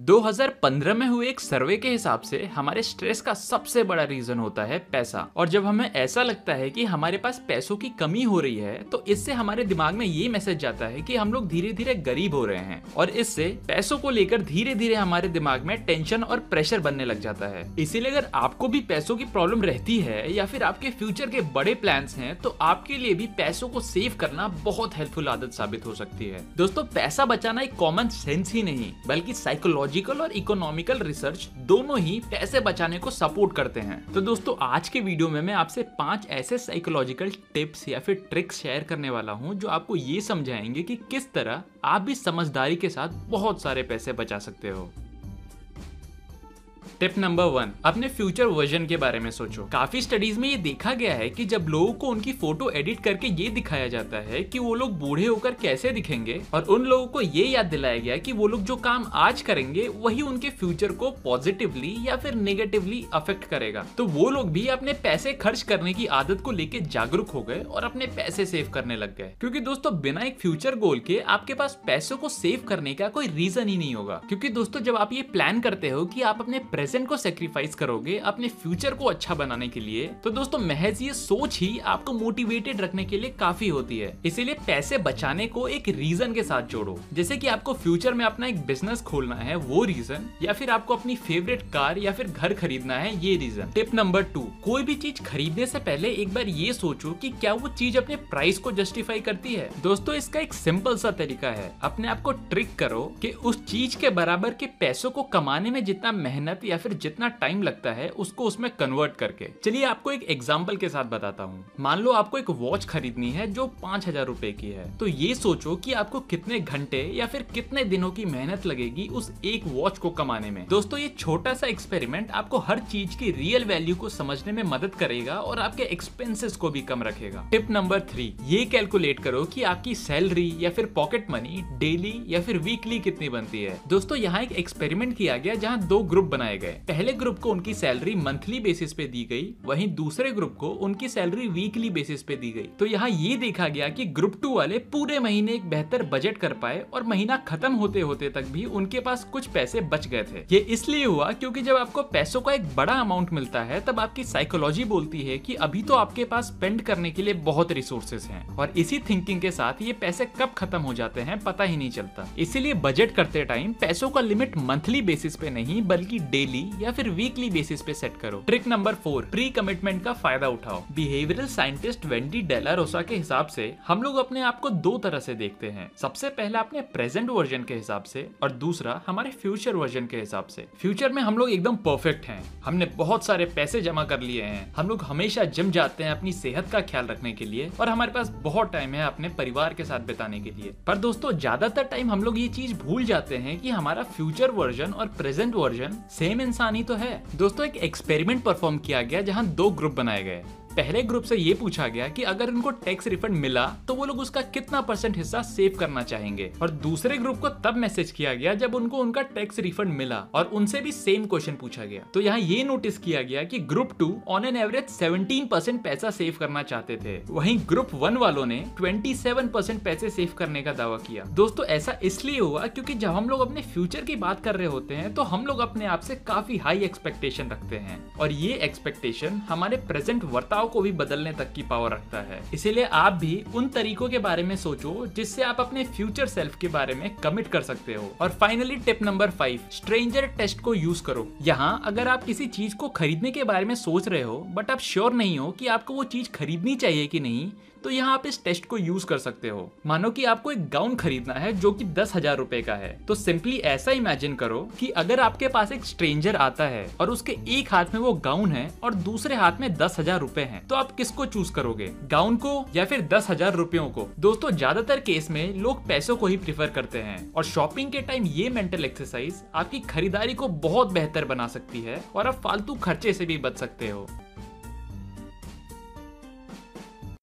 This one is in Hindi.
2015 में हुए एक सर्वे के हिसाब से हमारे स्ट्रेस का सबसे बड़ा रीजन होता है पैसा। और जब हमें ऐसा लगता है कि हमारे पास पैसों की कमी हो रही है तो इससे हमारे दिमाग में ये मैसेज जाता है कि हम लोग धीरे धीरे गरीब हो रहे हैं। और इससे पैसों को लेकर धीरे धीरे हमारे दिमाग में टेंशन और प्रेशर बनने लग जाता है। इसीलिए अगर आपको भी पैसों की प्रॉब्लम रहती है या फिर आपके फ्यूचर के बड़े प्लान है तो आपके लिए भी पैसों को सेव करना बहुत हेल्पफुल आदत साबित हो सकती है। दोस्तों, पैसा बचाना एक कॉमन सेंस ही नहीं, बल्कि साइकोलॉजिकल और इकोनॉमिकल रिसर्च दोनों ही पैसे बचाने को सपोर्ट करते हैं। तो दोस्तों, आज के वीडियो में मैं आपसे पाँच ऐसे साइकोलॉजिकल टिप्स या फिर ट्रिक्स शेयर करने वाला हूँ जो आपको ये समझाएँगे कि किस तरह आप भी समझदारी के साथ बहुत सारे पैसे बचा सकते हो। टिप नंबर वन अपने फ्यूचर वर्जन के बारे में सोचो। काफ़ी स्टडीज़ में ये देखा गया है कि जब लोगों को उनकी फ़ोटो एडिट करके ये दिखाया जाता है कि वो लोग बूढ़े होकर कैसे दिखेंगे, और उन लोगों को ये याद दिलाया गया कि वो लोग जो काम आज करेंगे, वही उनके फ्यूचर को पॉजिटिवली या फिर नेगेटिवली अफेक्ट करेगा। तो वो लोग भी अपने पैसे खर्च करने की आदत को लेकर जागरूक हो गए और अपने पैसे सेव करने लग गए। क्योंकि दोस्तों, बिना एक फ्यूचर गोल के आपके पास पैसों को सेव करने का कोई रीजन ही नहीं होगा। क्योंकि दोस्तों, जब आप ये प्लान करते हो कि आप अपने प्रेजेंट को सेक्रीफाइस करोगे अपने फ्यूचर को अच्छा बनाने के लिए तो दोस्तों महज ये सोच ही आपको मोटिवेटेड रखने के लिए काफ़ी होती है। इसीलिए पैसे बचाने को एक रीजन के साथ जोड़ो। जैसे कि आपको फ्यूचर में अपना एक बिज़नेस खोलना है, वो रीजन या फिर आपको अपनी फेवरेट कार या फिर घर खरीदना है, ये रीजन टिप नंबर टू कोई भी चीज़ खरीदने से पहले एक बार ये सोचो कि क्या वो चीज़ अपने प्राइस को जस्टिफाई करती है। दोस्तों, इसका एक सिंपल सा तरीका है। अपने आप को ट्रिक करो कि उस चीज़ के बराबर के पैसों को कमाने में जितना मेहनत या फिर जितना टाइम लगता है, उसको उसमें कन्वर्ट करके। चलिए आपको एक एग्ज़ाम्पल के साथ बताता हूँ। मान लो आपको एक वॉच खरीदनी है जो पाँच हज़ार रुपए की है। तो ये सोचो कि आपको कितने घंटे या फिर कितने दिनों की मेहनत लगेगी उस एक वॉच को कमाने में। दोस्तों, ये छोटा सा एक्सपेरिमेंट आपको हर चीज़ की रियल वैल्यू को समझने में मदद करेगा और आपके एक्सपेंसेस को भी कम रखेगा। टिप नंबर थ्री ये कैलकुलेट करो कि आपकी सैलरी या फिर पॉकेट मनी डेली या फिर वीकली कितनी बनती है। दोस्तों, यहाँ एक एक्सपेरिमेंट किया गया जहाँ दो ग्रुप बनाए गए। पहले ग्रुप को उनकी सैलरी मंथली बेसिस पे दी गई, वहीं दूसरे ग्रुप को उनकी सैलरी वीकली बेसिस पे दी गई। तो यहाँ ये देखा गया कि ग्रुप टू वाले पूरे महीने एक बेहतर बजट कर पाए और महीना खत्म होते होते तक भी उनके पास कुछ पैसे बच गए थे। ये इसलिए हुआ क्योंकि जब आपको पैसों का एक बड़ा अमाउंट मिलता है, तब आपकी साइकोलॉजी बोलती है कि अभी तो आपके पास स्पेंड करने के लिए बहुत रिसोर्सेज हैं। और इसी थिंकिंग के साथ ये पैसे कब खत्म हो जाते हैं, पता ही नहीं चलता। इसीलिए बजट करते टाइम पैसों का लिमिट मंथली बेसिस पे नहीं, बल्कि डेली या फिर वीकली बेसिस पे सेट करो। Trick number four pre commitment का फ़ायदा उठाओ। बिहेवियरल साइंटिस्ट वेंडी डेलारोसा के हिसाब से हम लोग अपने आप को दो तरह से देखते हैं। सबसे पहला अपने प्रेजेंट वर्जन के हिसाब से और दूसरा हमारे फ्यूचर वर्जन के हिसाब से। फ्यूचर में हम लोग एकदम परफेक्ट हैं। हमने बहुत सारे पैसे जमा कर लिए हैं। हम लोग हमेशा जिम जाते हैं अपनी सेहत का ख्याल रखने के लिए और हमारे पास बहुत टाइम है अपने परिवार के साथ बिताने के लिए। पर दोस्तों, ज़्यादातर टाइम हम लोग ये चीज़ भूल जाते हैं कि हमारा फ्यूचर वर्जन और प्रेजेंट वर्जन सेम इंसान ही तो है। दोस्तों, एक एक्सपेरिमेंट परफॉर्म किया गया जहाँ दो ग्रुप बनाए गए। पहले ग्रुप से ये पूछा गया कि अगर उनको टैक्स रिफंड मिला तो वो लोग उसका कितना परसेंट हिस्सा सेव करना चाहेंगे? और दूसरे ग्रुप को तब मैसेज किया गया जब उनको उनका टैक्स रिफंड मिला और उनसे भी सेम क्वेश्चन पूछा गया। तो यहाँ ये नोटिस किया गया कि group two on an average seventeen percent पैसा सेव करना चाहते थे। वहीं ग्रुप वन वालों ने ट्वेंटी सेवन परसेंट पैसे सेव करने का दावा किया। दोस्तों, ऐसा इसलिए हुआ क्योंकि जब हम लोग अपने फ्यूचर की बात कर रहे होते हैं तो हम लोग अपने आप से काफ़ी हाई एक्सपेक्टेशन रखते हैं। और ये एक्सपेक्टेशन हमारे प्रेजेंट वर्ताव को भी बदलने तक की पावर रखता है। इसीलिए आप भी उन तरीकों के बारे में सोचो, जिससे आप अपने फ्यूचर सेल्फ के बारे में कमिट कर सकते हो। और finally tip number five stranger test को यूज़ करो। यहाँ, अगर आप किसी चीज़ को खरीदने के बारे में सोच रहे हो बट आप श्योर नहीं हो कि आपको वो चीज़ खरीदनी चाहिए कि नहीं तो यहाँ आप इस टेस्ट को यूज़ कर सकते हो। मानो कि आपको एक गाउन खरीदना है जो कि दस हज़ार रूपए का है। तो सिंपली ऐसा इमेजिन करो कि अगर आपके पास एक स्ट्रेंजर आता है और उसके एक हाथ में वो गाउन है और दूसरे हाथ में दस हज़ार रूपए है तो आप किसको चूज़ करोगे? गाउन को या फिर दस हज़ार रूपयों को? दोस्तों, ज़्यादातर केस में लोग पैसों को ही प्रिफर करते हैं और शॉपिंग के टाइम ये मेंटल एक्सरसाइज आपकी खरीदारी को बहुत बेहतर बना सकती है और आप फालतू खर्चे से भी बच सकते हो।